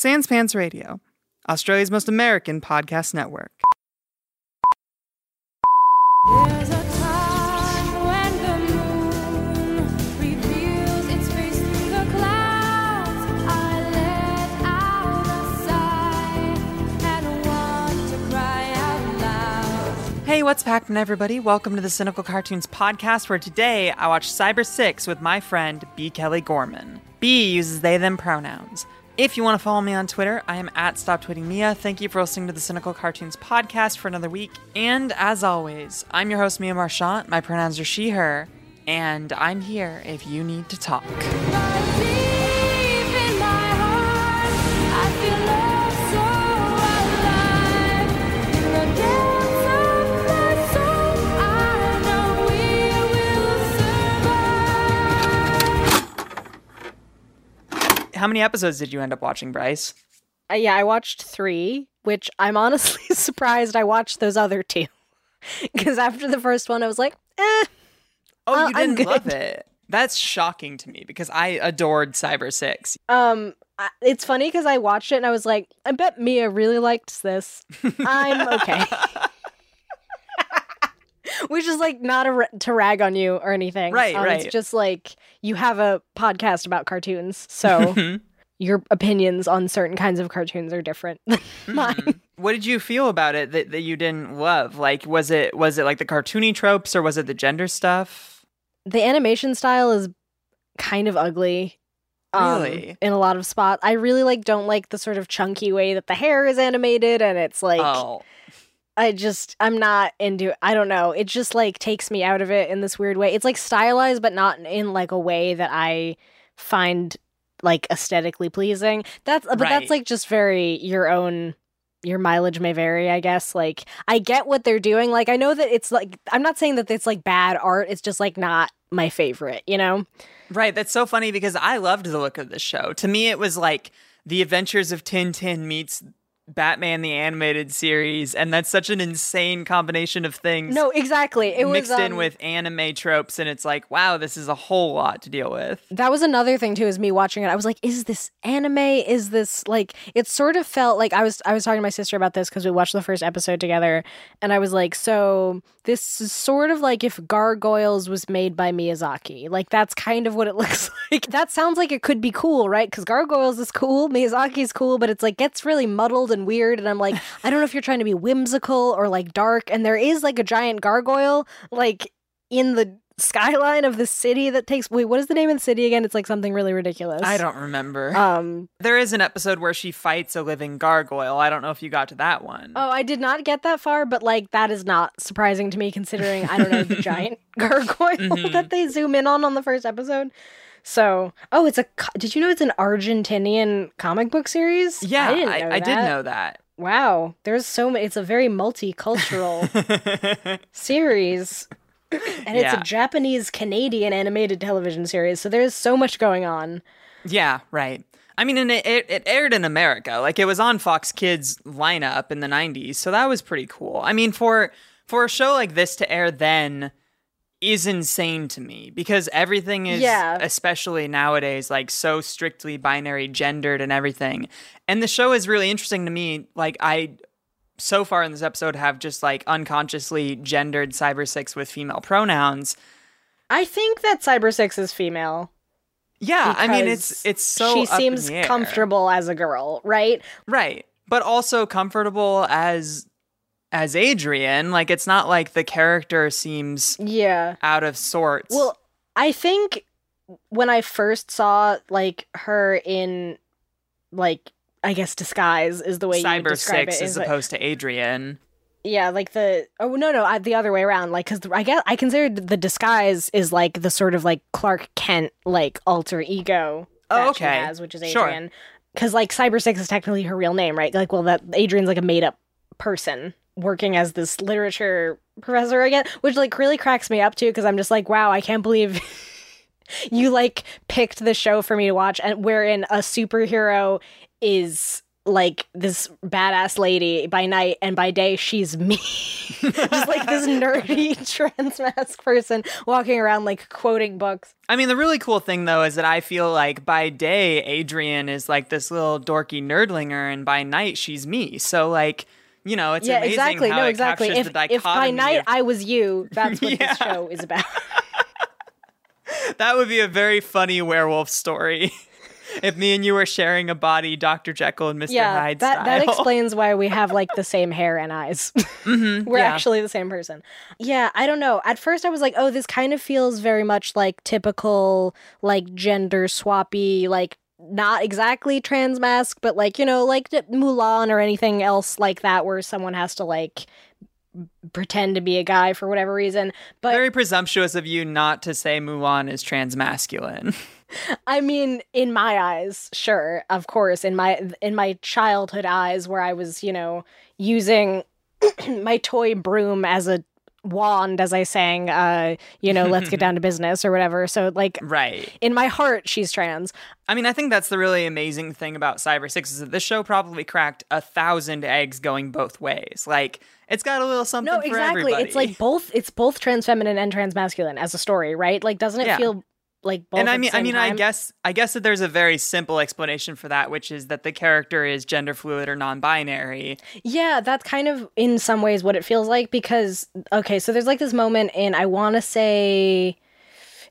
Sans Pants Radio, Australia's most American podcast network. There's a time when the moon reveals its face through the clouds. I let out a sigh and want to cry out loud. Hey, what's happening, everybody? Welcome to the Cynical Cartoons podcast, where today I watched Cyber 6 with my friend B. Kelly Gorman. B uses they them pronouns. If you want to follow me on Twitter, I am at Stop Tweeting Mia. Thank you for listening to the Cynical Cartoons podcast for another week. And as always, I'm your host, Mia Marchant. My pronouns are she, her, and I'm here if you need to talk. How many episodes did you end up watching, Bryce? Uh, yeah, I watched three, which I'm honestly surprised I watched those other two. Because after the first one, I was like, eh. Oh, Uh, you didn't love it. That's shocking to me because I adored Cyber 6. Um, it's funny because I watched it and I was like, I bet Mia really liked this. I'm okay. Which is like not a ra- to rag on you or anything. Right, Um, right. It's just like you have a podcast about cartoons, so your opinions on certain kinds of cartoons are different than mine. What did you feel about it that, that you didn't love? Like was it was it like the cartoony tropes or was it the gender stuff? the animation style is kind of ugly. um, Really? in a lot of spots. I really like don't like the sort of chunky way that the hair is animated and it's like oh. I just I'm not into I don't know. It just like takes me out of it in this weird way. It's like stylized but not in like a way that I find like aesthetically pleasing. That's but Right. that's like just very your own your mileage may vary, I guess. Like I get what they're doing. Like I know that it's like I'm not saying that it's like bad art. It's just like not my favorite, you know? Right, that's so funny because I loved the look of the show. To me it was like the adventures of Tintin meets Batman the animated series and that's such an insane combination of things. No, exactly. It was mixed was in um, with anime tropes and it's like wow this is a whole lot to deal with That was another thing too, is me watching it. I was like, is this anime? Is this like it sort of felt like I was I was talking to my sister about this because we watched the first episode together and I was like, so this is sort of like if Gargoyles was made by Miyazaki. Like that's kind of what it looks like. That sounds like it could be cool, right? Because Gargoyles is cool, Miyazaki's cool, but it's like gets really muddled and weird. And I'm like, I don't know if you're trying to be whimsical or like dark. And there is like a giant gargoyle like in the skyline of the city that takes wait what is the name of the city again it's like something really ridiculous i don't remember um there is an episode where she fights a living gargoyle i don't know if you got to that one. oh i did not get that far but like that is not surprising to me considering i don't know the giant gargoyle Mhm. that they zoom in on on the first episode so oh it's a did you know it's an argentinian comic book series yeah i didn't know I, did know that wow there's so many it's a very multicultural series and it's Yeah. a japanese canadian animated television series so there's so much going on Yeah, right. I mean, and it, it, it aired in America. Like it was on Fox Kids lineup in the '90s, so that was pretty cool. I mean, for for a show like this to air then is insane to me because everything is, Yeah. especially nowadays, like so strictly binary gendered and everything. And the show is really interesting to me. Like I, so far in this episode, have just like unconsciously gendered Cyber Six with female pronouns. I think that Cyber Six is female. Yeah, I mean it's it's so she seems comfortable as a girl, right? Right. But also comfortable as as Adrian. Like it's not like the character seems Yeah. out of sorts. Well, I think when I first saw like her in like I guess disguise is the way you Cyber describe Six it. as is like- opposed to Adrian. yeah, like the oh no no I, the other way around. Like because I guess I considered the disguise is like the sort of like Clark Kent like alter ego. Oh, that she okay. has, which is Sure. Adrian. Because like Cyber Six is technically her real name, right? Like well that Adrian's like a made up person working as this literature professor again, which like really cracks me up too because I'm just like wow I can't believe. you like picked the show for me to watch and wherein a superhero is like this badass lady by night and by day she's me just like this nerdy trans mask person walking around like quoting books I mean, the really cool thing though is that I feel like by day Adrian is like this little dorky nerdlinger, and by night she's me. So like, you know, it's yeah amazing exactly how no it exactly if, if by night of- i was you that's what Yeah. this show is about that would be a very funny werewolf story. if me and you were sharing a body, Dr. Jekyll and Mr. yeah Hyde that, style. that explains why we have like the same hair and eyes we're Mm-hmm, yeah. actually the same person yeah i don't know at first i was like oh this kind of feels very much like typical like gender swappy like not exactly trans mask but like you know like mulan or anything else like that where someone has to like pretend to be a guy for whatever reason but very presumptuous of you not to say Mulan is transmasculine. I mean, in my eyes, sure, of course, in my in my childhood eyes, where I was, you know, using my toy broom as a wand as I sang, uh, you know, let's get down to business or whatever. So, like, right. in my heart, she's trans. I mean, I think that's the really amazing thing about Cyber Six is that this show probably cracked a thousand eggs going both ways. Like, it's got a little something No, for exactly. It's like both. It's both trans feminine and trans masculine as a story, right? Like, doesn't it Yeah. feel like both? and I mean, I mean, I guess, I guess that there's a very simple explanation for that, which is that the character is gender fluid or non-binary. Yeah, that's kind of in some ways what it feels like because okay, so there's like this moment in I want to say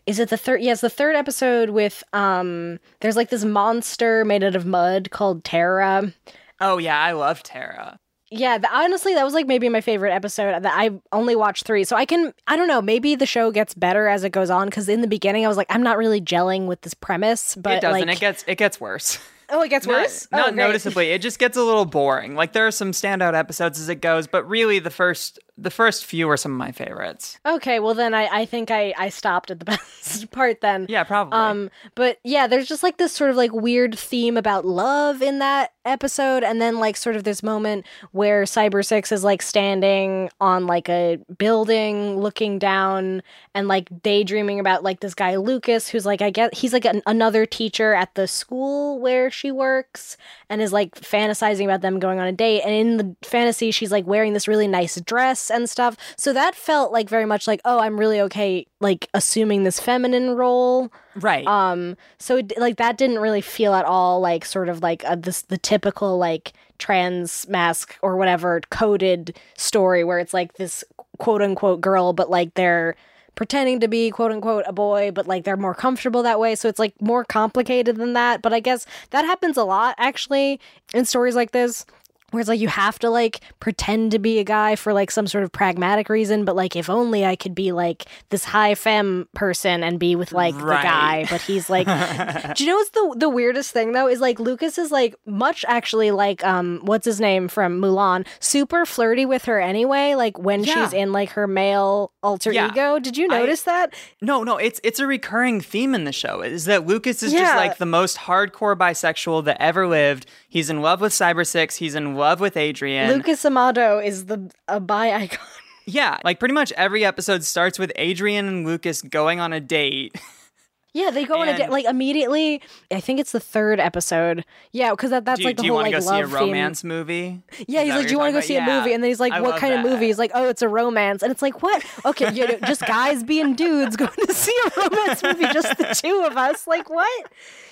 is it the third yes, the third episode with um there's like this monster made out of mud called Terra. Oh yeah, I love Tara. Yeah, th- honestly, that was like maybe my favorite episode. That I only watched three, so I can I don't know. Maybe the show gets better as it goes on. Because in the beginning, I was like, I'm not really gelling with this premise. But it doesn't. like, it gets it gets worse. oh, it gets Not- worse. Not, oh, great. noticeably. It just gets a little boring. Like there are some standout episodes as it goes, but really the first the first few are some of my favorites. Okay, well then I I think I I stopped at the best part then. Yeah, probably. Um, but yeah, there's just like this sort of like weird theme about love in that episode, and then like sort of this moment where Cyber Six is like standing on like a building, looking down, and like daydreaming about like this guy Lucas, who's like I guess he's like an, another teacher at the school where she works, and is like fantasizing about them going on a date, and in the fantasy she's like wearing this really nice dress and stuff. So that felt like very much like oh, I'm really okay, like assuming this feminine role. right. Um, so it, like that didn't really feel at all like sort of like a, this the typical like trans mask or whatever coded story where it's like this quote unquote girl, but like they're pretending to be quote unquote a boy, but like they're more comfortable that way. So it's like more complicated than that. But I guess that happens a lot actually in stories like this. Where it's like you have to like pretend to be a guy for like some sort of pragmatic reason, but like if only I could be like this high femme person and be with like the guy, but he's like do you know what's the the weirdest thing though is like Lucas is like much actually like um what's his name from Mulan super flirty with her anyway like when Yeah. she's in like her male alter Yeah. ego did you I- notice that No, no, it's it's a recurring theme in the show. Is that Lucas is Yeah. just like the most hardcore bisexual that ever lived. He's in love with Cyber Six. He's in love with Adrian. Lucas Amato is the a bi icon Yeah, like pretty much every episode starts with Adrian and Lucas going on a date. yeah they go on a date like immediately I think it's the third episode yeah because that, that's do like the do whole to like go see a love theme. romance movie? Yeah, Is he's like, "Do you want to go talking see a about? movie?" And then he's like, I "What love kind of movie?" He's like, "Oh, it's a romance." And it's like, "What? Okay, you know, just guys being dudes going to see a romance movie, just the two of us. Like, what?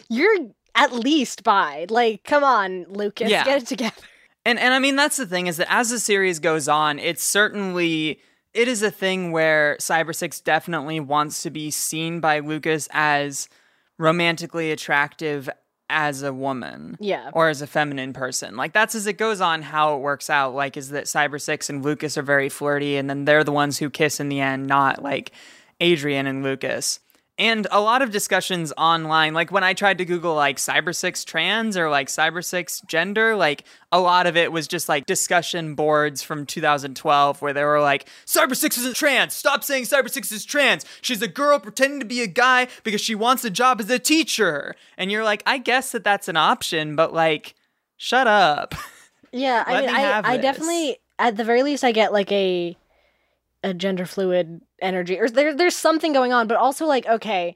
You're at least bi. Like, come on, Lucas, Yeah. get it together." And and I mean that's the thing is that as the series goes on, it's certainly it is a thing where Cyber Six definitely wants to be seen by Lucas as romantically attractive as a woman. Yeah. Or as a feminine person. Like that's as it goes on how it works out. Like is that Cyber Six and Lucas are very flirty and then they're the ones who kiss in the end, not like Adrian and Lucas. And a lot of discussions online, like when I tried to Google like Cyber Six trans or like Cyber Six gender, like a lot of it was just like discussion boards from 2012 where they were like, Cyber Six isn't trans. Stop saying Cyber Six is trans. She's a girl pretending to be a guy because she wants a job as a teacher. And you're like, I guess that that's an option, but like, shut up. Yeah, I mean, me I, I definitely, at the very least, I get like a a gender fluid energy, or there, there's something going on. But also, like, okay,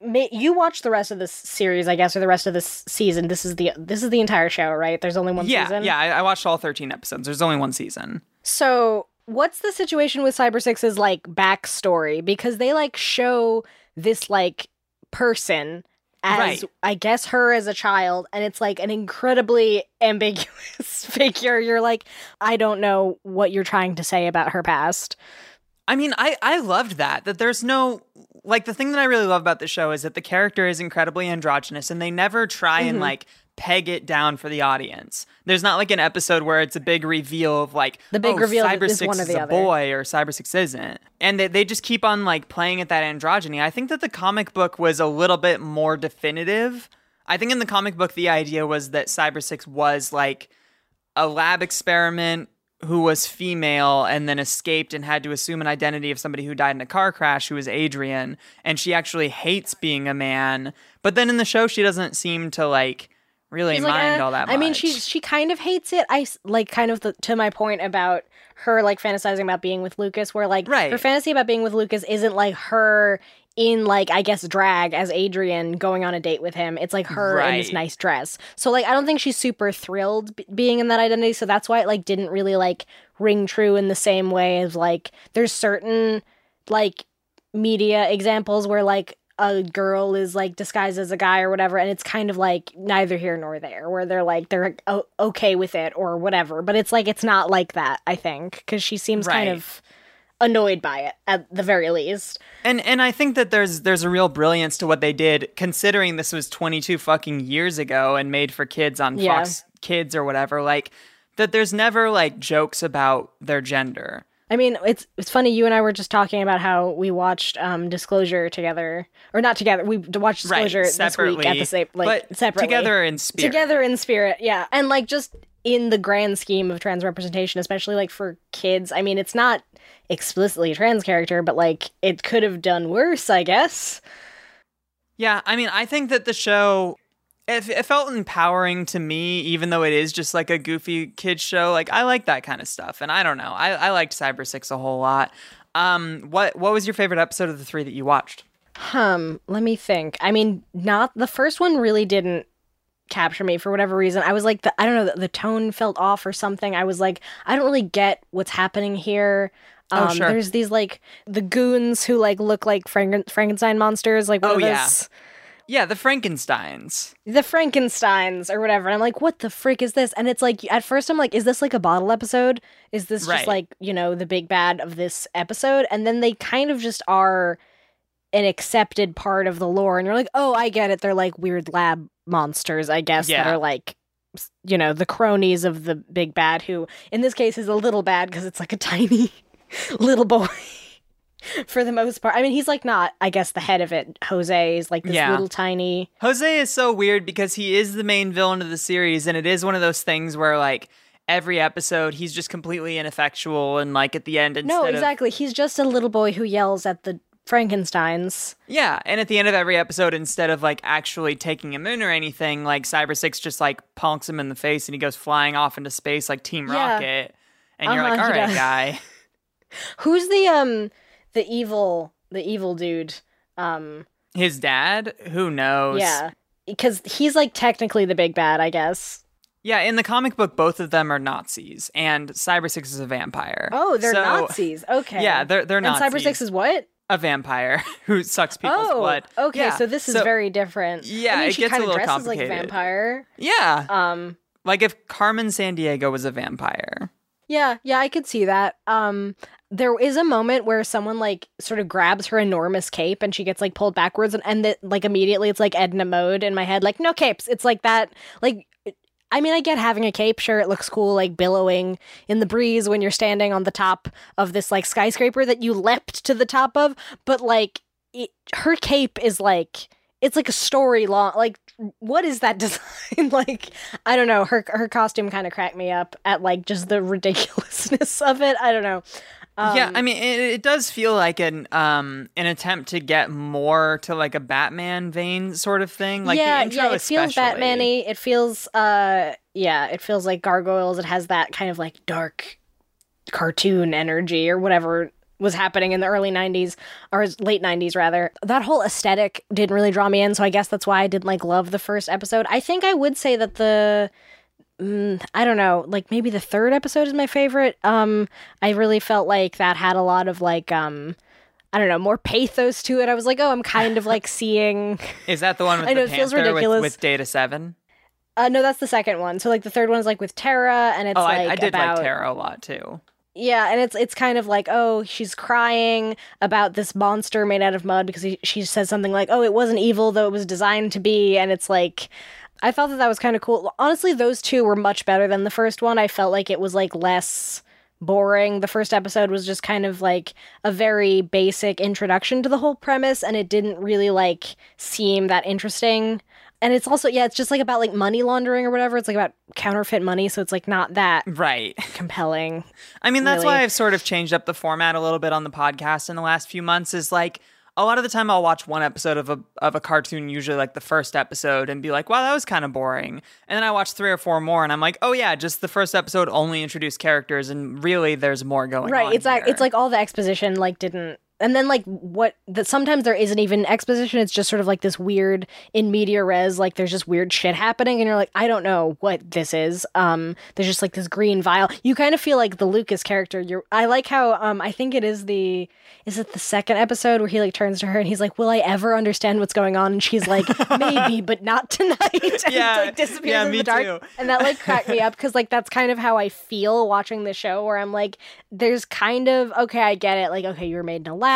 may, you watch the rest of this series, I guess, or the rest of this season. This is the this is the entire show, right? There's only one yeah, season. yeah. I, I watched all 13 episodes. There's only one season. So, what's the situation with Cyber Six's like backstory? Because they like show this like person as Right. I guess her as a child, and it's like an incredibly ambiguous figure. You're like, I don't know what you're trying to say about her past. I mean, I I loved that that there's no like the thing that I really love about the show is that the character is incredibly androgynous and they never try and Mm-hmm. like peg it down for the audience. There's not like an episode where it's a big reveal of like The big oh, reveal Cyber is Six one or is the a other. boy or Cyber Six isn't, and they they just keep on like playing at that androgyny. I think that the comic book was a little bit more definitive. I think in the comic book the idea was that Cyber Six was like a lab experiment who was female and then escaped and had to assume an identity of somebody who died in a car crash who was Adrian and she actually hates being a man but then in the show she doesn't seem to like really She's mind like, eh. all that Much. I mean, she she kind of hates it. I like kind of the, to my point about her like fantasizing about being with Lucas, where like Right. her fantasy about being with Lucas isn't like her in like I guess drag as Adrian going on a date with him. It's like her in this nice dress. So like I don't think she's super thrilled b- being in that identity. So that's why it like didn't really like ring true in the same way as like there's certain like media examples where like a girl is like disguised as a guy or whatever and it's kind of like neither here nor there where they're like they're o- okay with it or whatever but it's like it's not like that i think because she seems kind of annoyed by it at the very least. And and I think that there's there's a real brilliance to what they did considering this was 22 fucking years ago and made for kids on Yeah. Fox Kids or whatever like that there's never like jokes about their gender i mean it's it's funny you and i were just talking about how we watched um disclosure together or not together we watched Right, disclosure this week at the same like but separately. together in spirit. together in spirit yeah. And like just in the grand scheme of trans representation especially like for kids i mean it's not explicitly a trans character but like it could have done worse i guess. Yeah, I mean, I think that the show it, it felt empowering to me, even though it is just like a goofy kids show. Like I like that kind of stuff, and I don't know, I, I liked Cyber Six a whole lot. Um, what what was your favorite episode of the three that you watched? um let me think i mean not the first one really didn't capture me for whatever reason i was like the, i don't know the, the tone felt off or something i was like i don't really get what's happening here Oh, um, sure. there's these like the goons who like look like Franken- frankenstein monsters like what Oh, are those? Yeah, the Frankenstein's. the Frankensteins or whatever. And I'm like, what the frick is this? And it's like, at first, I'm like, is this like a bottle episode? Is this Right. just like, you know, the big bad of this episode? And then they kind of just are an accepted part of the lore. And you're like, oh, I get it. They're like weird lab monsters, I guess, yeah. that are like, you know, the cronies of the big bad, who in this case is a little bad because it's like a tiny little boy. For the most part, I mean, he's like not, I guess, the head of it. Jose is like this Yeah. little tiny. Jose is so weird because he is the main villain of the series, and it is one of those things where like every episode he's just completely ineffectual, and like at the end, instead No, of- exactly. He's just a little boy who yells at the Frankensteins. Yeah, and at the end of every episode, instead of like actually taking him in or anything, like Cyber Six just like punks him in the face and he goes flying off into space like Team Yeah. Rocket. And you're Uh-huh, like, all he right, does. guy. Who's the um the evil the evil dude? Um His dad? Who knows? yeah. Because he's like technically the big bad, I guess. Yeah, in the comic book, both of them are Nazis, and Cyber Six is a vampire. Oh, they're So- Nazis. Okay. Yeah, they're they're and Nazis. Cyber Six is what? a vampire who sucks people's oh, blood. okay. Yeah, So this is very different. Yeah, I mean, it she gets a of little dresses like a complicated. vampire. Yeah, Um. like if Carmen Sandiego was a vampire. Yeah, yeah, I could see that. Um there is a moment where someone like sort of grabs her enormous cape and she gets like pulled backwards and, and that like immediately it's like Edna mode in my head like no capes. It's like that like I mean I get having a cape sure it looks cool like billowing in the breeze when you're standing on the top of this like skyscraper that you leapt to the top of but like it, her cape is like it's like a story long like what is that design? Like i don't know her her costume kind of cracked me up at like just the ridiculousness of it i don't know yeah, Um, I mean, it, it does feel like an um an attempt to get more to like a Batman vein sort of thing. Like yeah the intro yeah it feels especially. batman-y it feels uh yeah it feels like gargoyles it has that kind of like dark cartoon energy or whatever was happening in the early 90s or late 90s rather that whole aesthetic didn't really draw me in so i guess that's why i didn't like love the first episode i think i would say that the mm, i don't know like maybe the third episode is my favorite um i really felt like that had a lot of like um I don't know, more pathos to it. I was like, oh, I'm kind of like seeing. Is that the one with I know, the it feels panther with, ridiculous. with Data Seven? Uh, no, that's the second one. So like the third one is like with Tara, and it's oh, like I, I did about like Tara a lot too. yeah, and it's it's kind of like oh she's crying about this monster made out of mud because he, she says something like oh it wasn't evil though it was designed to be, and it's like I thought that that was kind of cool. Honestly, those two were much better than the first one. I felt like it was like less boring. The first episode was just kind of like a very basic introduction to the whole premise, and it didn't really like seem that interesting. And it's also yeah, it's just like about like money laundering or whatever. It's like about counterfeit money, so it's like not that Right. compelling. I mean, that's why I've sort of changed up the format a little bit on the podcast in the last few months. Is like a lot of the time I'll watch one episode of a of a cartoon, usually like the first episode, and be like, "Wow, that was kind of boring." And then I watch three or four more, and I'm like, "Oh yeah, just the first episode only introduced characters, and really there's more going on." right it's like it's like all the exposition like didn't and then like what that sometimes there isn't even exposition. It's just sort of like this weird in media res like there's just weird shit happening and you're like i don't know what this is. Um there's just like this green vial. You kind of feel like the lucas character. You're i like how um i think it is the is it the second episode where he like turns to her and he's like will i ever understand what's going on? And she's like maybe but not tonight. And Yeah, like disappears yeah, in me the dark. too. and that like cracked me up because like that's kind of how I feel watching the show where I'm like there's kind of okay I get it. Like okay you were made in a lab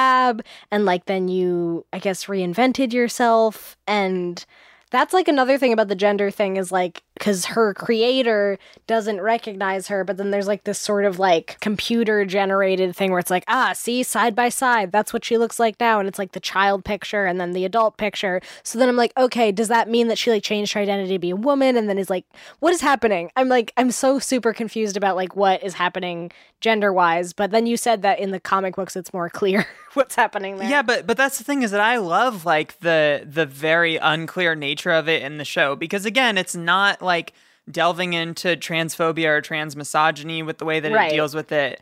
and like then you I guess reinvented yourself. And that's like another thing about the gender thing is like because her creator doesn't recognize her but then there's like this sort of like computer generated thing where it's like ah see side by side that's what she looks like now and it's like the child picture and then the adult picture. So then i'm like okay does that mean that she like changed her identity to be a woman and then is like what is happening? I'm like i'm so super confused about like what is happening gender wise but then you said that in the comic books it's more clear what's happening there. Yeah, but but that's the thing is that I love like the the very unclear nature of it in the show because again, it's not like delving into transphobia or transmisogyny with the way that Right. it deals with it.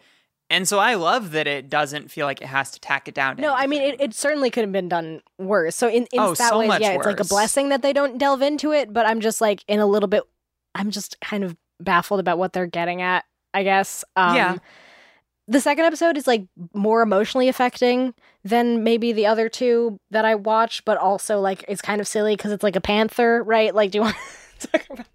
And so I love that it doesn't feel like it has to tack it down. No, I mean it, it certainly could have been done worse. So in, in Oh, that so way, yeah, it's like a blessing that they don't delve into it. But I'm just like in a little bit. I'm just kind of baffled about what they're getting at. I guess. Um, Yeah. The second episode is like more emotionally affecting than maybe the other two that I watched, but also like it's kind of silly because it's like a panther, right? Like, do you want to talk about?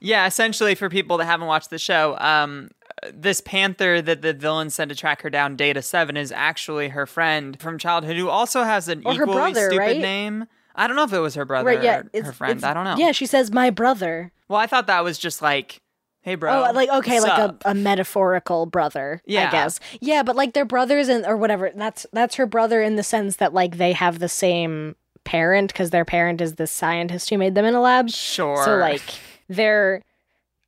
Yeah, essentially for people that haven't watched the show, um, this panther that the villain sent to track her down, Data Seven, is actually her friend from childhood who also has an Or equally brother, stupid right? name. I don't know if it was her brother right? Yeah, or her friend. I don't know. Yeah, she says my brother. Well, I thought that was just like, hey, bro. Oh, like okay, like a, a metaphorical brother. Yeah, I guess. Yeah, but like they're brothers and or whatever. That's that's her brother in the sense that like they have the same parent because their parent is the scientist who made them in a lab. Sure. So like they're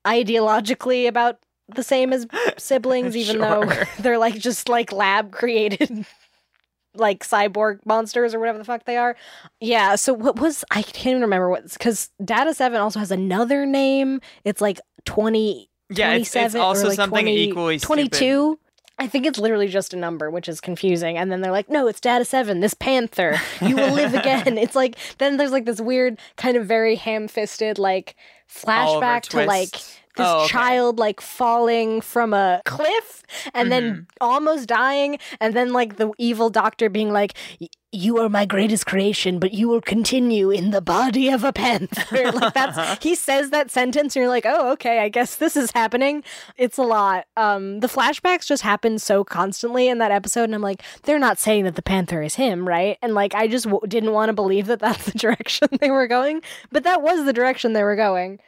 ideologically about the same as siblings, even though they're like just like lab created. Like cyborg monsters or whatever the fuck they are. Yeah. So what was I can't even remember what because Data Seven also has another name. It's like twenty yeah, it's, it's also like, something 20 equally stupid. 22 i think it's literally just a number which is confusing. And then they're like no it's data 7 this panther. You will live again. It's like then there's like this weird kind of very ham-fisted like flashback to like. This Oh, okay. child like falling from a cliff and Mm-hmm. then almost dying and then like the evil doctor being like you are my greatest creation but you will continue in the body of a panther. Like that's he says that sentence and you're like oh okay i guess this is happening. It's a lot. Um the flashbacks just happen so constantly in that episode and i'm like they're not saying that the panther is him right? And like i just w- didn't want to believe that that's the direction they were going but that was the direction they were going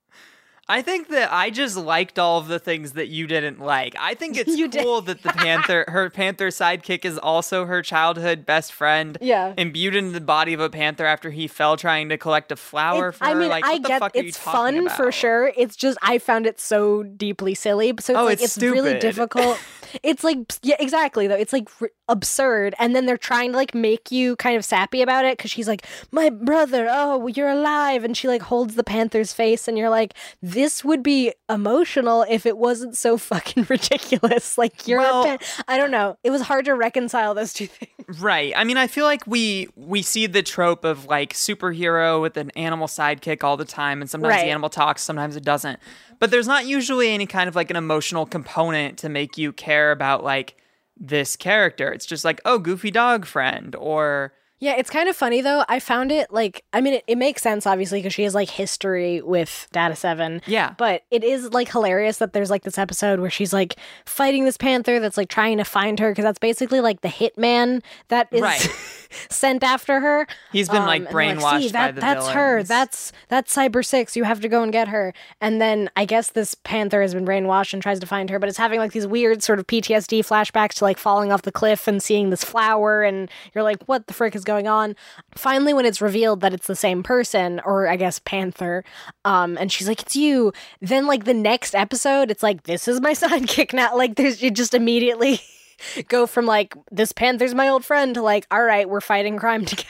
I think that I just liked all of the things that you didn't like. I think it's You did. cool that the panther, her panther sidekick, is also her childhood best friend. Yeah. imbued into the body of a panther after he fell trying to collect a flower It- for I her. mean, like, I get it's fun for sure. It's just I found it so deeply silly. So it's Oh, like it's it's, really difficult. it's like yeah, exactly though. It's like r- absurd, and then they're trying to like make you kind of sappy about it because she's like, "My brother, oh, you're alive," and she like holds the panther's face, and you're like, "This would be emotional if it wasn't so fucking ridiculous." Like you're, Well- a pan- I don't know. It was hard to reconcile those two things. Right. I mean, I feel like we we see the trope of like superhero with an animal sidekick all the time, and sometimes Right. the animal talks, sometimes it doesn't. But there's not usually any kind of like an emotional component to make you care about like this character. It's just like, oh, goofy dog friend, or Yeah, it's kind of funny though. I found it like I mean it, it makes sense obviously because she has like history with Data 7. Yeah. But it is like hilarious that there's like this episode where she's like fighting this panther that's like trying to find her because that's basically like the hitman that is Right. sent after her. He's been, like, and they're brainwashed See, by that, the That's her. That's that's Cyber 6. You have to go and get her. And then I guess this panther has been brainwashed and tries to find her, but it's having like these weird sort of PTSD flashbacks to like falling off the cliff and seeing this flower and you're like what the frick is going on? Finally when it's revealed that it's the same person or I guess panther um and she's like it's you. Then like the next episode it's like this is my sidekick now. Like there's you just immediately go from like this panther's my old friend to like all right, we're fighting crime together.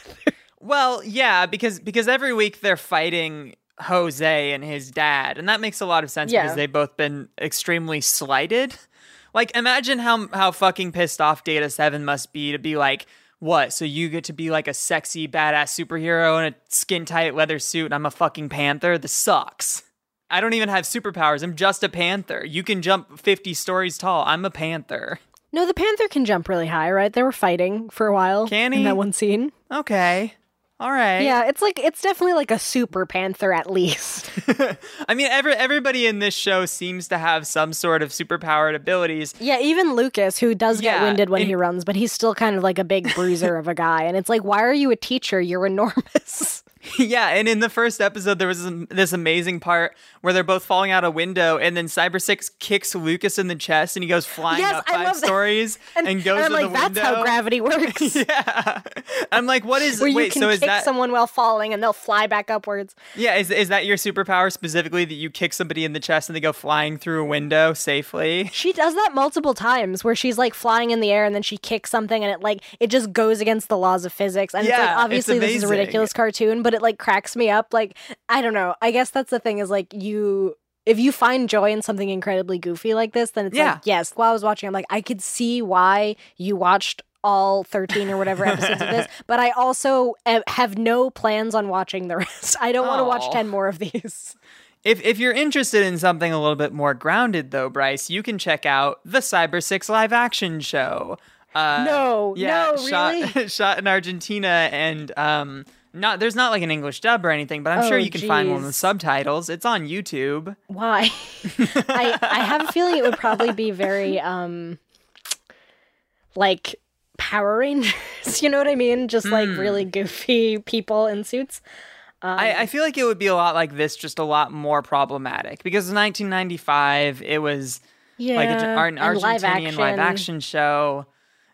Well, yeah, because because every week they're fighting Jose and his dad, and that makes a lot of sense Yeah. because they've both been extremely slighted. Like, imagine how how fucking pissed off Data Seven must be to be like, what? So you get to be like a sexy badass superhero in a skin tight leather suit, and I'm a fucking panther. This sucks. I don't even have superpowers. I'm just a panther. You can jump 50 stories tall. I'm a panther. No, the panther can jump really high, right? They were fighting for a while. Can In that one scene. Okay. All right. Yeah, it's like it's definitely like a super panther at least. I mean, every everybody in this show seems to have some sort of superpowered abilities. yeah, even Lucas, who does get Yeah, winded when and- he runs, but he's still kind of like a big bruiser of a guy. And it's like, why are you a teacher? You're enormous. yeah, and in the first episode, there was this, amazing part where they're both falling out a window, and then Cyber Six kicks Lucas in the chest, and he goes flying Yes, up I five stories and, goes I'm to like, that's window. how gravity works. yeah, I'm like, what is? Where you wait, can so is kick that? someone while falling and they'll fly back upwards. yeah, is is that your superpower specifically that you kick somebody in the chest and they go flying through a window safely? She does that multiple times where she's like flying in the air and then she kicks something and it like it just goes against the laws of physics. And it's Yeah, like it's obviously this is a ridiculous cartoon, but it like cracks me up. Like I don't know. I guess that's the thing is like you if you find joy in something incredibly goofy like this, then it's Yeah. like yes. While I was watching, I'm like I could see why you watched all 13 or whatever episodes of this, but I also have no plans on watching the rest. I don't want to watch 10 more of these. If if you're interested in something a little bit more grounded, though, Bryce, you can check out the Cyber Six live action show. Uh, No, yeah, no, shot really? shot in Argentina, and um, not there's not like an English dub or anything, but I'm Oh, sure you can find one with geez. subtitles. It's on YouTube. Why? I I have a feeling it would probably be very um like Power Rangers. You know what I mean? Just like Hmm. really goofy people in suits. I, I feel like it would be a lot like this, just a lot more problematic because in 1995 it was Yeah, like a, an and live Argentinian live action show.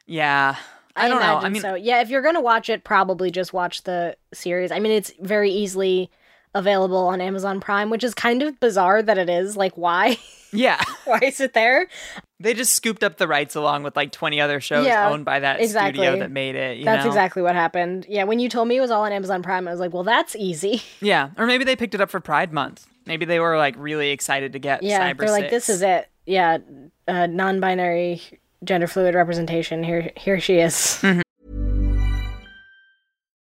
Yeah, I, don't know. I mean, so. Yeah, if you're gonna watch it, probably just watch the series. I mean, it's very easily available on Amazon Prime, which is kind of bizarre that it is. Like, why? yeah. why is it there? They just scooped up the rights along with like 20 other shows Yeah, owned by that exactly. studio that made it. You That's know? exactly what happened. Yeah, when you told me it was all on Amazon Prime, I was like, well, that's easy. Yeah, or maybe they picked it up for Pride Month. Maybe they were like really excited to get Yeah, Cyber they're like, this is it. Yeah, uh, non-binary, gender fluid representation. Here, here she is.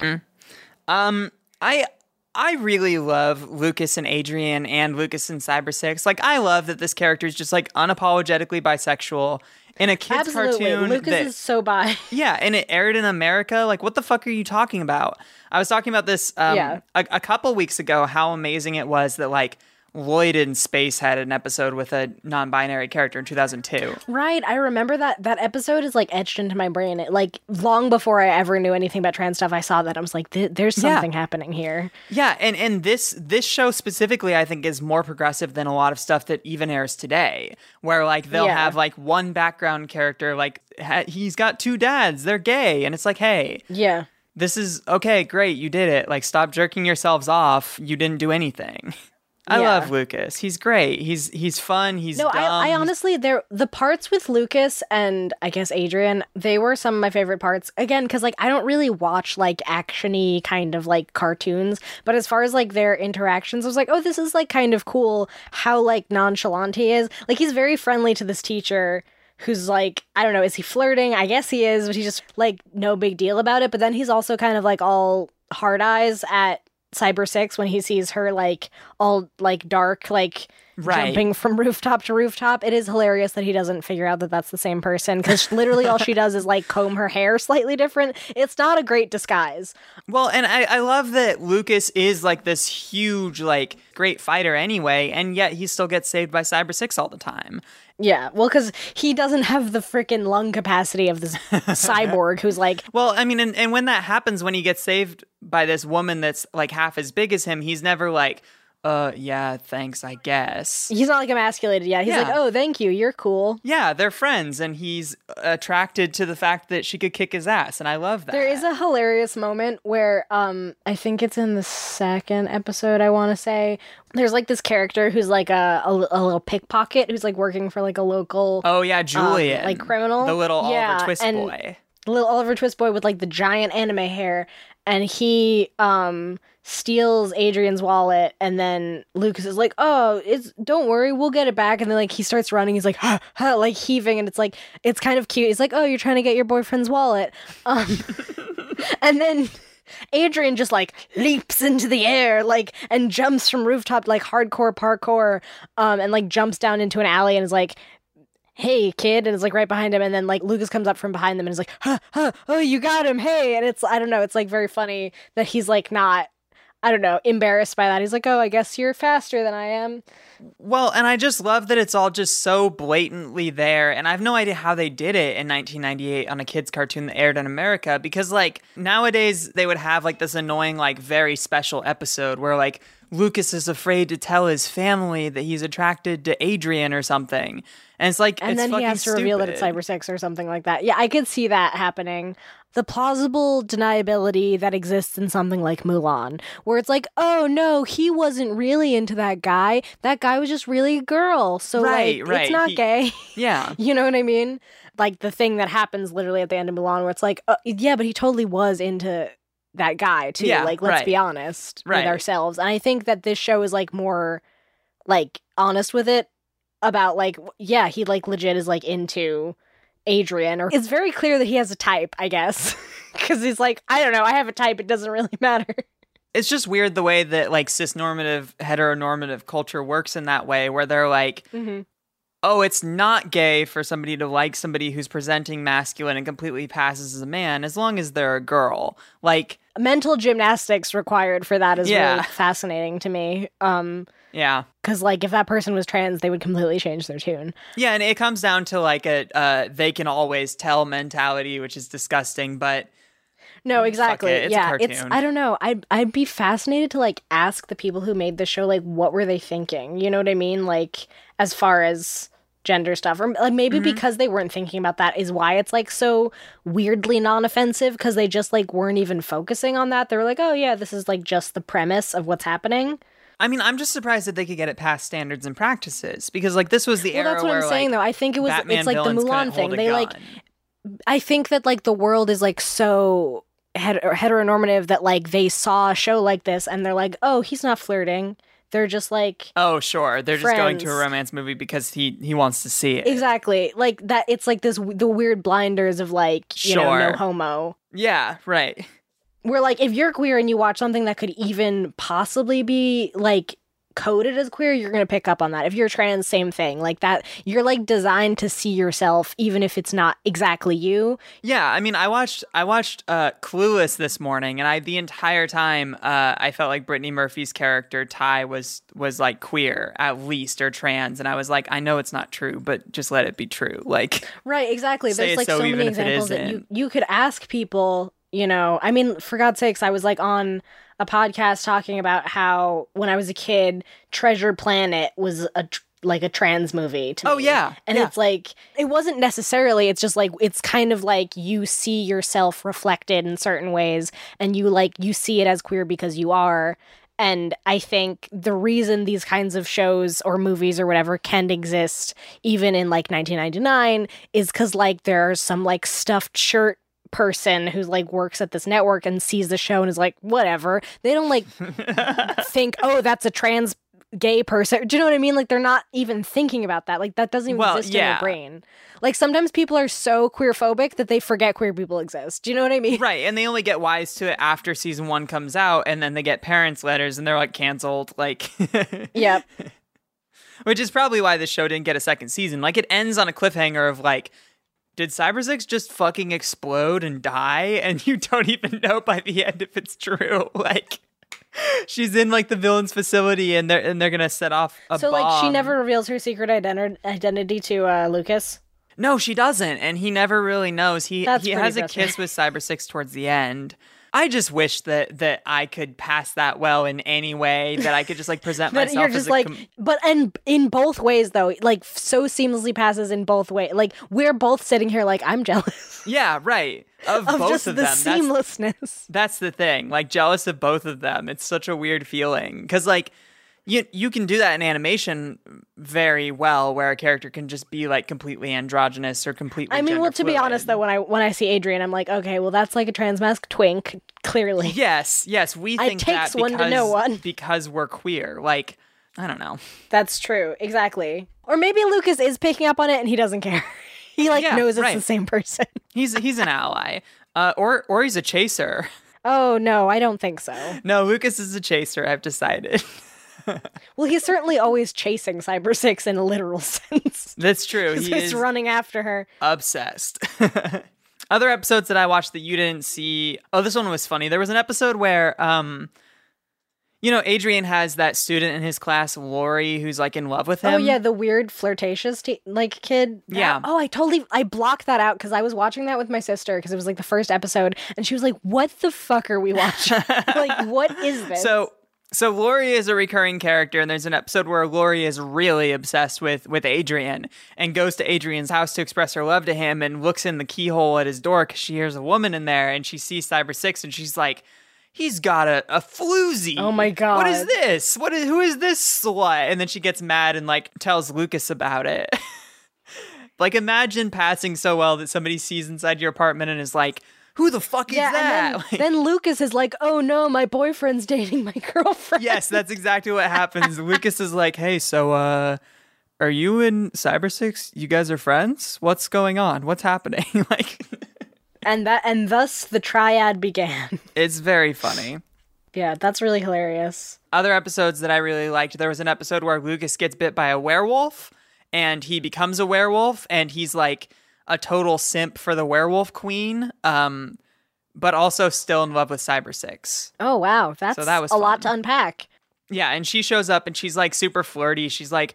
Um, I I really love Lucas and Adrian and Lucas and Cyber Six. Like, I love that this character is just like unapologetically bisexual in a kids Absolutely. cartoon. Lucas that- is so bi. yeah, and it aired in America. Like, what the fuck are you talking about? I was talking about this um, Yeah. a, a couple weeks ago. How amazing it was that like Lloyd in Space had an episode with a non-binary character in 2002. Right. I remember that that episode is like etched into my brain. It, like long before I ever knew anything about trans stuff, I saw that I was like, "Th- "There's Yeah. something happening here." Yeah, and and this this show specifically, I think, is more progressive than a lot of stuff that even airs today, where like they'll Yeah. have like one background character, like ha- he's got two dads, they're gay, and it's like, hey, Yeah. this is okay, great, you did it. Like, stop jerking yourselves off. You didn't do anything. I Yeah. love Lucas. He's great. He's he's fun. He's No, dumb. I, I honestly there the parts with Lucas and I guess Adrian, they were some of my favorite parts. Again, because like I don't really watch like actiony kind of like cartoons, but as far as like their interactions, I was like, oh, this is like kind of cool how like nonchalant he is. Like he's very friendly to this teacher who's like, I don't know, is he flirting? I guess he is, but he's just like no big deal about it. But then he's also kind of like all hard eyes at Cyber Six when he sees her like all like dark, like Right. jumping from rooftop to rooftop. It is hilarious that he doesn't figure out that that's the same person because literally all she does is like comb her hair slightly different. It's not a great disguise. Well, and I, I love that Lucas is like this huge, like great fighter anyway, and yet he still gets saved by Cyber Six all the time. Yeah, well, because he doesn't have the freaking lung capacity of this cyborg who's like, Well, I mean, and, and when that happens, when he gets saved by this woman that's like half as big as him, he's never like, uh, yeah, thanks, I guess. he's not like emasculated yet. He's like, oh, thank you, you're cool. Yeah, they're friends, and he's attracted to the fact that she could kick his ass, and I love that. There is a hilarious moment where um I think it's in the second episode I want to say there's like this character who's like a, a a little pickpocket who's like working for like a local Oh yeah, Julian, Um, like criminal? the little Yeah, Oliver Twist boy. little Oliver Twist boy with like the giant anime hair, and he um steals Adrian's wallet, and then Lucas is like, "Oh, it's don't worry, we'll get it back." And then like he starts running, he's like, ha, ha, like heaving, and it's like it's kind of cute. He's like, "Oh, you're trying to get your boyfriend's wallet," um, and then. Adrian just like leaps into the air, like and jumps from rooftop like hardcore parkour, um, and like jumps down into an alley and is like, hey kid and it's like right behind him and then like lucas comes up from behind them and is like huh, huh, oh you got him hey and it's i don't know it's like very funny that he's like not i don't know embarrassed by that he's like oh i guess you're faster than i am Well, and I just love that it's all just so blatantly there. And I have no idea how they did it in 1998 on a kids' cartoon that aired in America because, like, nowadays they would have, like, this annoying, like, very special episode where, like, Lucas is afraid to tell his family that he's attracted to Adrian or something. And it's like, and it's then he has to reveal that it's stupid. cyber six or something like that yeah i could see that happening the plausible deniability that exists in something like Mulan, where it's like, oh no, he wasn't really into that guy. That guy was just really a girl. So Right, like right. it's not He- gay. Yeah. you know what I mean? Like the thing that happens literally at the end of Mulan where it's like, uh, yeah, but he totally was into that guy too. Yeah, like let's right. be honest Right. with ourselves. And I think that this show is like more like honest with it about like yeah, he like legit is like into Adrian or it's very clear that he has a type, I guess. Cuz he's like, I don't know, I have a type, it doesn't really matter. It's just weird the way that like cisnormative, heteronormative culture works in that way, where they're like, Mhm. Oh, it's not gay for somebody to like somebody who's presenting masculine and completely passes as a man as long as they're a girl. Like, Mental gymnastics required for that is Yeah. really fascinating to me. Um yeah. cuz like if that person was trans, they would completely change their tune. Yeah, and it comes down to like a uh, they can always tell mentality, which is disgusting, but No, exactly. it, it's yeah, it's. I don't know. I'd I'd be fascinated to like ask the people who made the show like what were they thinking? You know what I mean? Like as far as gender stuff or like maybe Mm-hmm. because they weren't thinking about that is why it's like so weirdly non-offensive because they just like weren't even focusing on that. They were like, "Oh yeah, this is like just the premise of what's happening." I mean, I'm just surprised that they could get it past standards and practices because like this was the Well, era that's what where I'm saying like, though. I think it was Batman it's like the Mulan thing. They like. I think that like the world is like so het- heteronormative that like they saw a show like this and they're like, oh, he's not flirting. They're just like Oh, sure. They're just going to a romance movie because he he wants to see it. exactly like that. It's like this the weird blinders of like you know Sure. no homo. Yeah, right. We're like if you're queer and you watch something that could even possibly be like coded as queer, you're gonna pick up on that. If you're trans, same thing. Like that, you're like designed to see yourself even if it's not exactly you. Yeah, I mean, I watched I watched uh, Clueless this morning, and I the entire time uh, I felt like Brittany Murphy's character Ty was was like queer at least or trans, and I was like, I know it's not true, but just let it be true. Like, Right, exactly. There's like so so, many examples that you you could ask people, you know. I mean, for God's sakes, I was like on a podcast talking about how when I was a kid, Treasure Planet was a tr- like a trans movie to Oh, me. yeah, And yeah. it's like it wasn't necessarily, it's just like it's kind of like you see yourself reflected in certain ways and you like you see it as queer because you are. And I think the reason these kinds of shows or movies or whatever can exist even in like 1999 is because like there are some like stuffed shirt person who like works at this network and sees the show and is like whatever. They don't like think oh that's a trans gay person. Do you know what i mean? Like they're not even thinking about that. Like that doesn't even Well, exist in their brain. Like sometimes people are so queer phobic that they forget queer people exist. Do you know what i mean? Right, and they only get wise to it after season one comes out, and then they get parents' letters, and they're like canceled. Like, yep. Which is probably why the show didn't get a second season. Like, it ends on a cliffhanger of like. Did Cyber Six just fucking explode and die? And you don't even know by the end if it's true. Like, she's in like the villain's facility, and they're and they're gonna set off a so like she never reveals her secret identi- identity to uh lucas No, she doesn't, and he never really knows. He That's he pretty has a kiss with Cyber Six towards the end. I just wish that that I could pass that well in any way that I could just like present but myself you're as just a like com- but and in both ways though like so seamlessly passes in both ways like we're both sitting here like i'm jealous yeah, right of, of both just of the them. That's, seamlessness that's the thing. Like jealous of both of them. It's such a weird feeling because like you you can do that in animation very well, where a character can just be like completely androgynous or completely. I mean, well, to be honest, though, when I when I see Adrian, I'm like, okay, well, that's like a transmasc twink, clearly. Yes, yes, we It think takes that one to because, know one. because we're queer. Like, I don't know. That's true, exactly. Or maybe Lucas is picking up on it and he doesn't care. he like Yeah, knows it's right. the same person. He's he's an ally, uh, or or he's a chaser. Oh no, I don't think so. No, Lucas is a chaser. I've decided. Well, he's certainly always chasing Cyber Six in a literal sense. That's true. He he's running after her. obsessed. Other episodes that I watched that you didn't see. Oh, this one was funny. There was an episode where, um, you know, Adrian has that student in his class, Lori, who's like in love with him. Oh yeah, the weird flirtatious te- like kid. Yeah. Oh, I totally I blocked that out because I was watching that with my sister because it was like the first episode, and she was like, "What the fuck are we watching? like, what is this?" So So Lori is a recurring character, and there's an episode where Lori is really obsessed with with Adrian and goes to Adrian's house to express her love to him, and looks in the keyhole at his door because she hears a woman in there, and she sees Cyber Six, and she's like, "He's got a, a floozy. Oh my god, What is this? What is who is this slut?" And then she gets mad and like tells Lucas about it. like imagine passing so well that somebody sees inside your apartment and is like, "Who the fuck is that?" then, then Lucas is like, "Oh no, my boyfriend's dating my girlfriend." yes, that's exactly what happens. Lucas is like, "Hey, so uh are you in Cyber Six? You guys are friends? What's going on? What's happening?" like and that and thus the triad began. it's very funny. yeah, that's really hilarious. Other episodes that I really liked, there was an episode where Lucas gets bit by a werewolf and he becomes a werewolf and he's like a total simp for the werewolf queen. Um but also still in love with Cyber Six. Oh wow, that's so that was a lot to unpack. Yeah, and she shows up and she's like super flirty. She's like,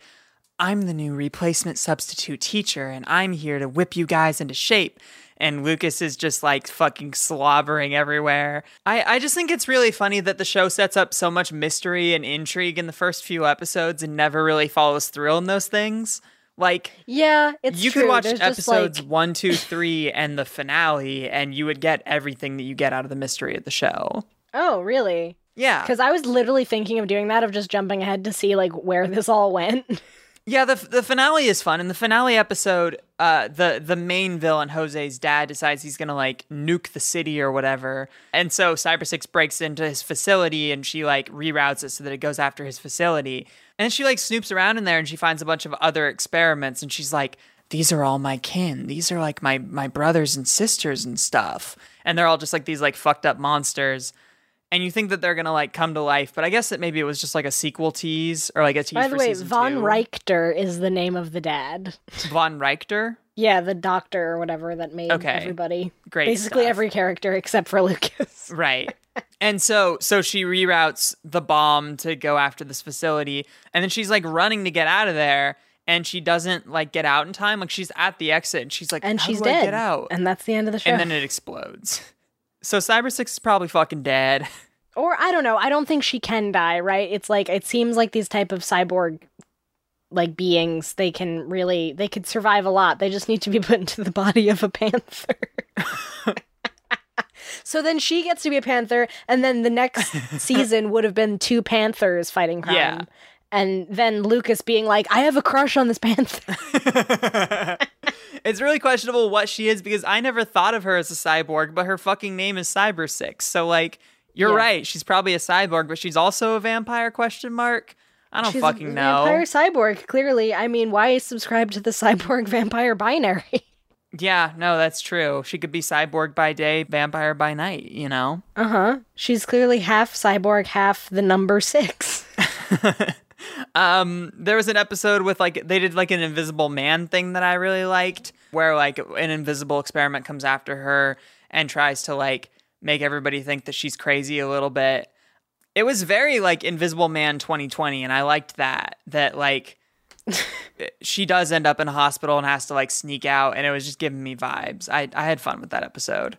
I'm the new replacement substitute teacher and I'm here to whip you guys into shape. And Lucas is just like fucking slobbering everywhere. I, I just think it's really funny that the show sets up so much mystery and intrigue in the first few episodes and never really follows through on those things. Like, Yeah, it's you true. could watch There's episodes like- one, two, three, and the finale, and you would get everything that you get out of the mystery of the show. oh, really? Yeah. Because I was literally thinking of doing that, of just jumping ahead to see like where this all went. Yeah, the the finale is fun. In the finale episode, uh, the the main villain Jose's dad decides he's gonna like nuke the city or whatever, and so Cyber Six breaks into his facility and she like reroutes it so that it goes after his facility, and she like snoops around in there and she finds a bunch of other experiments and she's like, these are all my kin. These are like my my brothers and sisters and stuff, and they're all just like these like fucked up monsters. And you think that they're gonna like come to life, but I guess that maybe it was just like a sequel tease or like a tease By the way, Von two. Reichter is the name of the dad. Von Reichter. Yeah, the doctor or whatever that made Okay. everybody. Great Basically stuff. every character except for Lucas. Right. And so so she reroutes the bomb to go after this facility and then she's like running to get out of there and she doesn't like get out in time like she's at the exit and she's like And "How she's dead. get out And that's the end of the show. and then it explodes. So Cyber 6 is probably fucking dead. or I don't know. I don't think she can die, right? It's like it seems like these type of cyborg like beings, they can really they could survive a lot. They just need to be put into the body of a panther. so then she gets to be a panther and then the next season would have been two panthers fighting crime. Yeah. And then Lucas being like, I have a crush on this panther. it's really questionable what she is because I never thought of her as a cyborg, but her fucking name is Cyber 6. So like you're Yeah. right, she's probably a cyborg, but she's also a vampire question mark. I don't She's fucking a know. Vampire cyborg, clearly. I mean, why subscribe to the cyborg vampire binary? Yeah, no, that's true. She could be cyborg by day, vampire by night, you know? Uh huh. She's clearly half cyborg, half the number six. Um, there was an episode with like they did like an invisible man thing that I really liked, where like an invisible experiment comes after her and tries to like make everybody think that she's crazy a little bit. It was very like Invisible Man 2020, and I liked that. That like she does end up in a hospital and has to like sneak out, and it was just giving me vibes. I I had fun with that episode.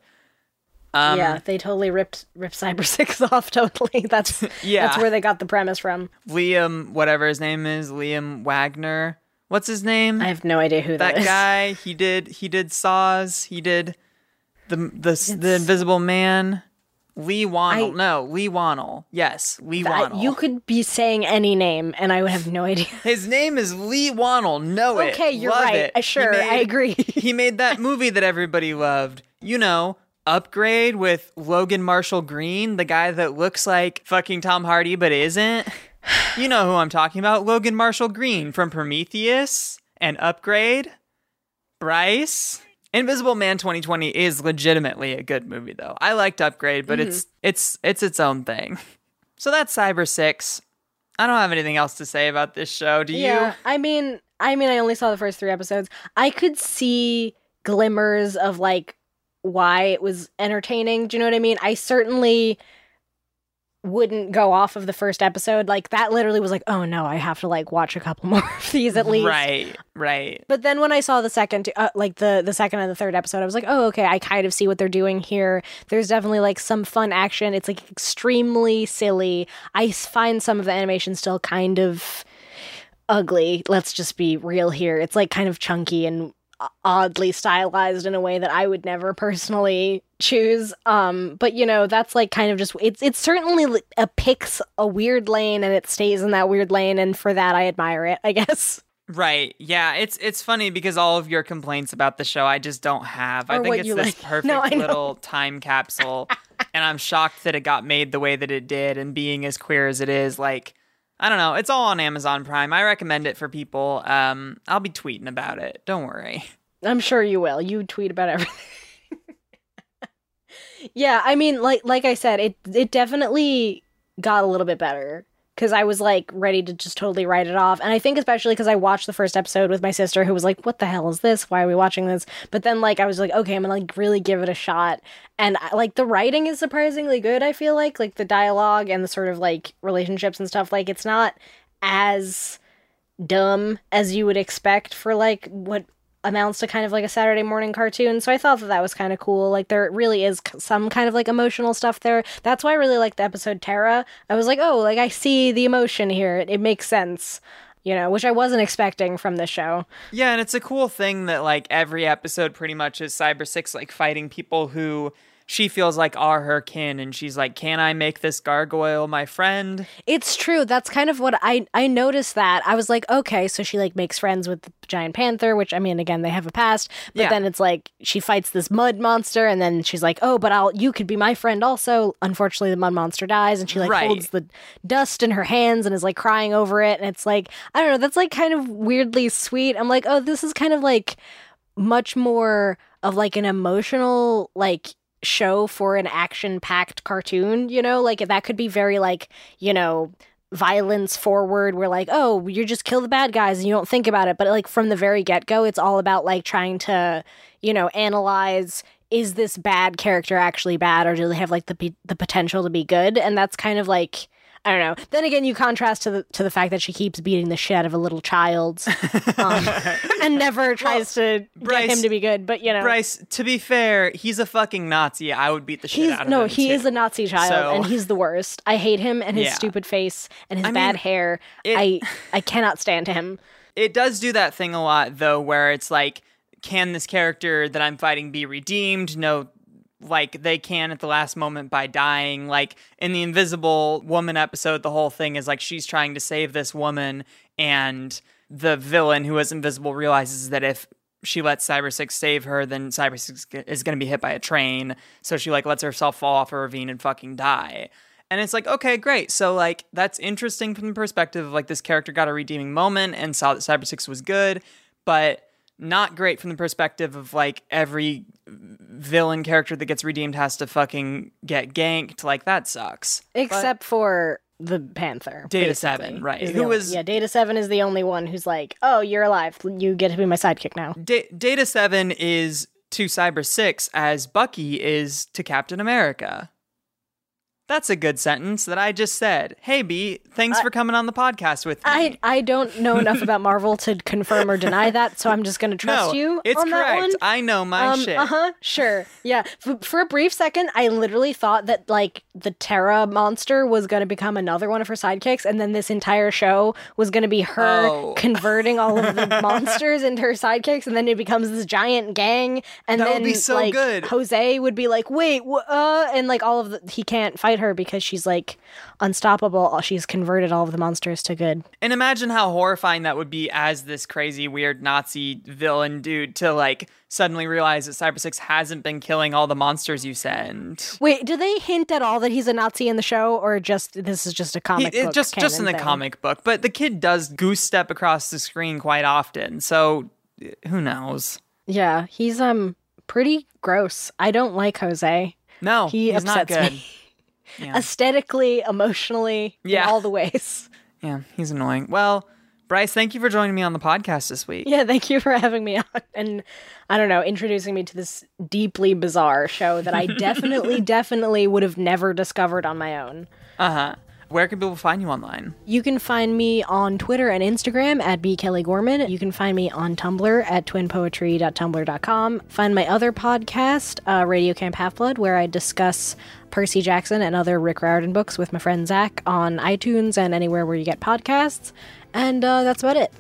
Um, yeah, they totally ripped ripped Cyber Six off. Totally. That's Yeah. That's where they got the premise from. Liam, whatever his name is, Liam Wagner. What's his name? I have no idea who that guy. He did. He did Saws. He did the the the Invisible Man. Leigh Whannell. I- no, Leigh Whannell. Yes, Leigh Whannell. you could be saying any name, and I would have no idea. His name is Leigh Whannell. Know it. Okay, you're Love right. it. Uh, sure, I agree. he made that movie that everybody loved. You know, Upgrade with Logan Marshall Green, the guy that looks like fucking Tom Hardy but isn't. You know who I'm talking about. Logan Marshall Green from Prometheus and Upgrade. Bryce. Invisible Man 2020 is legitimately a good movie though. I liked Upgrade, but mm-hmm. it's it's it's its own thing. So that's Cyber 6. I don't have anything else to say about this show. Do Yeah, you? I mean, I mean, I only saw the first three episodes. I could see glimmers of like why it was entertaining. Do you know what I mean? I certainly wouldn't go off of the first episode. Like that literally was like, oh no, I have to like watch a couple more of these at least. Right, right. But then when I saw the second, uh, like the the second and the third episode, I was like, oh okay, I kind of see what they're doing here. There's definitely like some fun action. It's like extremely silly. I find some of the animation still kind of ugly. Let's just be real here. It's like kind of chunky and oddly stylized in a way that I would never personally choose. Um, but you know, that's like kind of just it's it's certainly a picks a weird lane and it stays in that weird lane, and for that I admire it. I guess. Right. Yeah, it's it's funny because all of your complaints about the show I just don't have. I think it's this like. perfect No, little time capsule and I'm shocked that it got made the way that it did and being as queer as it is like I don't know, it's all on Amazon Prime. I recommend it for people. Um I'll be tweeting about it. Don't worry. I'm sure you will. You tweet about everything. yeah, I mean, like like I said, it it definitely got a little bit better because I was like ready to just totally write it off, and I think especially because I watched the first episode with my sister, who was like, "What the hell is this? Why are we watching this?" But then like I was like, "Okay, I'm gonna like really give it a shot," and uh, like the writing is surprisingly good. I feel like like the dialogue and the sort of like relationships and stuff. Like it's not as dumb as you would expect for like what amounts to kind of like a Saturday morning cartoon. So I thought that that was kind of cool. Like there really is some kind of like emotional stuff there. That's why I really liked the episode Terra. I was like, oh, like I see the emotion here. It, it makes sense. You know, which I wasn't expecting from the show. Yeah, and it's a cool thing that like every episode pretty much is Cyber 6 like fighting people who she feels like are her kin and she's like, "Can I make this gargoyle my friend?" It's true. That's kind of what I I noticed that. I was like, okay, so she like makes friends with the giant panther, which I mean again, they have a past, but Yeah. then it's like she fights this mud monster and then she's like, "Oh, but I'll you could be my friend also." Unfortunately, the mud monster dies and she like Right. holds the dust in her hands and is like crying over it and it's like, I don't know, that's like kind of weirdly sweet. I'm like, "Oh, this is kind of like much more of like an emotional like show for an action packed cartoon you know? Like that could be very like you know violence forward where like oh you just kill the bad guys and you don't think about it. But like from the very get-go it's all about like trying to you know analyze is this bad character actually bad or do they have like the the potential to be good? And that's kind of like I don't know. Then again, you contrast to the to the fact that she keeps beating the shit out of a little child, um, and never tries to Bryce- get him to be good. But you know, Bryce, to be fair, he's a fucking Nazi. I would beat the shit out of no, him. No, he too. is a Nazi child, So- and he's the worst. I hate him and his Yeah. stupid face and his I bad mean, hair. it- I I cannot stand him. It does do that thing a lot though, where it's like, can this character that I'm fighting be redeemed? No, like they can at the last moment by dying. Like in the Invisible Woman episode, the whole thing is like she's trying to save this woman, and the villain who is invisible realizes that if she lets Cyber Six save her, then Cyber Six is going to be hit by a train. So she like lets herself fall off a ravine and fucking die. And it's like, okay, great. So like that's interesting from the perspective of like this character got a redeeming moment and saw that Cyber Six was good, but not great from the perspective of like every villain character that gets redeemed has to fucking get ganked. Like that sucks. Except for the Panther. Data Seven, right, who was- yeah, Data Seven is the only one who's like, oh, you're alive. You get to be my sidekick now. Da- Data 7 is to Cyber 6 as Bucky is to Captain America. That's a good sentence that I just said. Hey, B, thanks for coming on the podcast with me. I I don't know enough about Marvel to confirm or deny that, so I'm just gonna trust no, you it's on that correct. one. I know my um, shit. Uh huh. Sure. Yeah. F- for a brief second, I literally thought that like the Terra monster was going to become another one of her sidekicks, and then this entire show was going to be her Oh. converting all of the monsters into her sidekicks, and then it becomes this giant gang. And That would then be so like good. Jose would be like, "Wait, wh- uh," and like all of the he can't fight her because she's like unstoppable. She's converted all of the monsters to good. And imagine how horrifying that would be as this crazy, weird Nazi villain dude to like suddenly realize that Cyber 6 hasn't been killing all the monsters you send. Wait, do they hint at all that he's a Nazi in the show, or just this is just a He- comic it- book? just just in the thing? comic book, but the kid does goose step across the screen quite often. So who knows? Yeah, he's um pretty gross. I don't like Jose. No, He he's not upsets good. me. Yeah. Aesthetically, emotionally, Yeah. in all the ways. Yeah, he's annoying. Well, Bryce, thank you for joining me on the podcast this week. Yeah, thank you for having me on and I don't know, introducing me to this deeply bizarre show that I definitely, definitely would have never discovered on my own. Uh huh. Where can people find you online? You can find me on Twitter and Instagram at B. Kelly Gorman. You can find me on Tumblr at twinpoetry.tumblr.com. Find my other podcast, uh, Radio Camp Half Blood, where I discuss Percy Jackson and other Rick Riordan books with my friend Zach on iTunes and anywhere where you get podcasts. And uh, that's about it.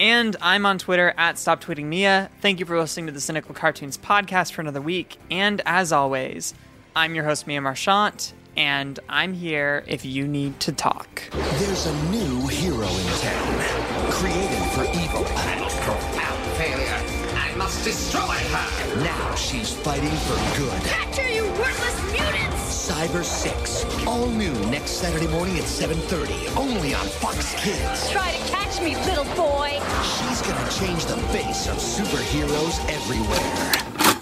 And I'm on Twitter at Stop Tweeting Mia. Thank you for listening to the Cynical Cartoons podcast for another week. And as always, I'm your host, Mia Marchant, and I'm here if you need to talk. There's a new hero in town, created for evil. And a profound failure. I must destroy her. Now she's fighting for good. Catcher, you worthless mutants! Cyber 6, all new next Saturday morning at 7.30, only on Fox Kids. Try to catch me, little boy! She's gonna change the face of superheroes everywhere.